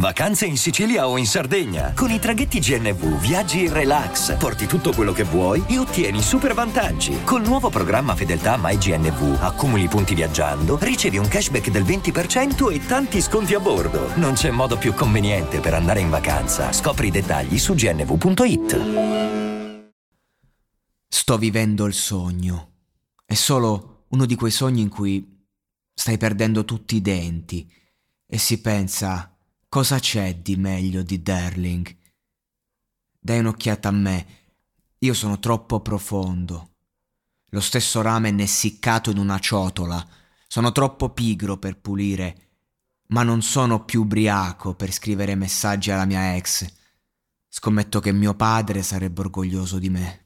Vacanze in Sicilia o in Sardegna. Con i traghetti GNV viaggi in relax, porti tutto quello che vuoi e ottieni super vantaggi. Col nuovo programma Fedeltà MyGNV accumuli punti viaggiando, ricevi un cashback del 20% e tanti sconti a bordo. Non c'è modo più conveniente per andare in vacanza. Scopri i dettagli su gnv.it. Sto vivendo il sogno. È solo uno di quei sogni in cui stai perdendo tutti i denti e si pensa Cosa c'è di meglio di Darling? Dai un'occhiata a me, io sono troppo profondo. Lo stesso ramen è essiccato in una ciotola. Sono troppo pigro per pulire, ma non sono più ubriaco per scrivere messaggi alla mia ex. Scommetto che mio padre sarebbe orgoglioso di me.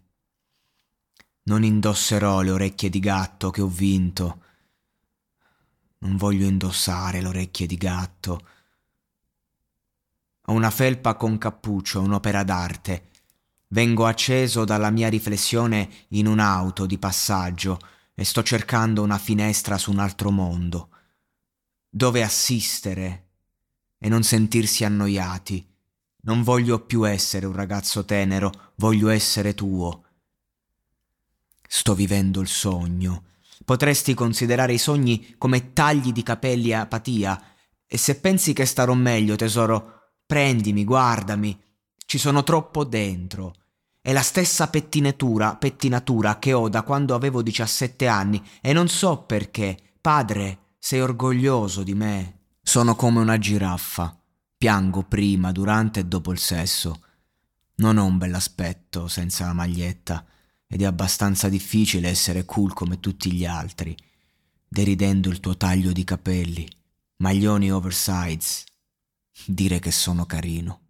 Non indosserò le orecchie di gatto che ho vinto. Non voglio indossare le orecchie di gatto una felpa con cappuccio, un'opera d'arte. Vengo acceso dalla mia riflessione in un'auto di passaggio e sto cercando una finestra su un altro mondo, dove assistere e non sentirsi annoiati. Non voglio più essere un ragazzo tenero, voglio essere tuo. Sto vivendo il sogno. Potresti considerare i sogni come tagli di capelli e apatia, e se pensi che starò meglio, tesoro, Prendimi, guardami, ci sono troppo dentro. È la stessa pettinatura, pettinatura che ho da quando avevo 17 anni e non so perché. Padre, sei orgoglioso di me. Sono come una giraffa. Piango prima, durante e dopo il sesso. Non ho un bell'aspetto senza la maglietta ed è abbastanza difficile essere cool come tutti gli altri, deridendo il tuo taglio di capelli, maglioni oversize dire che sono carino.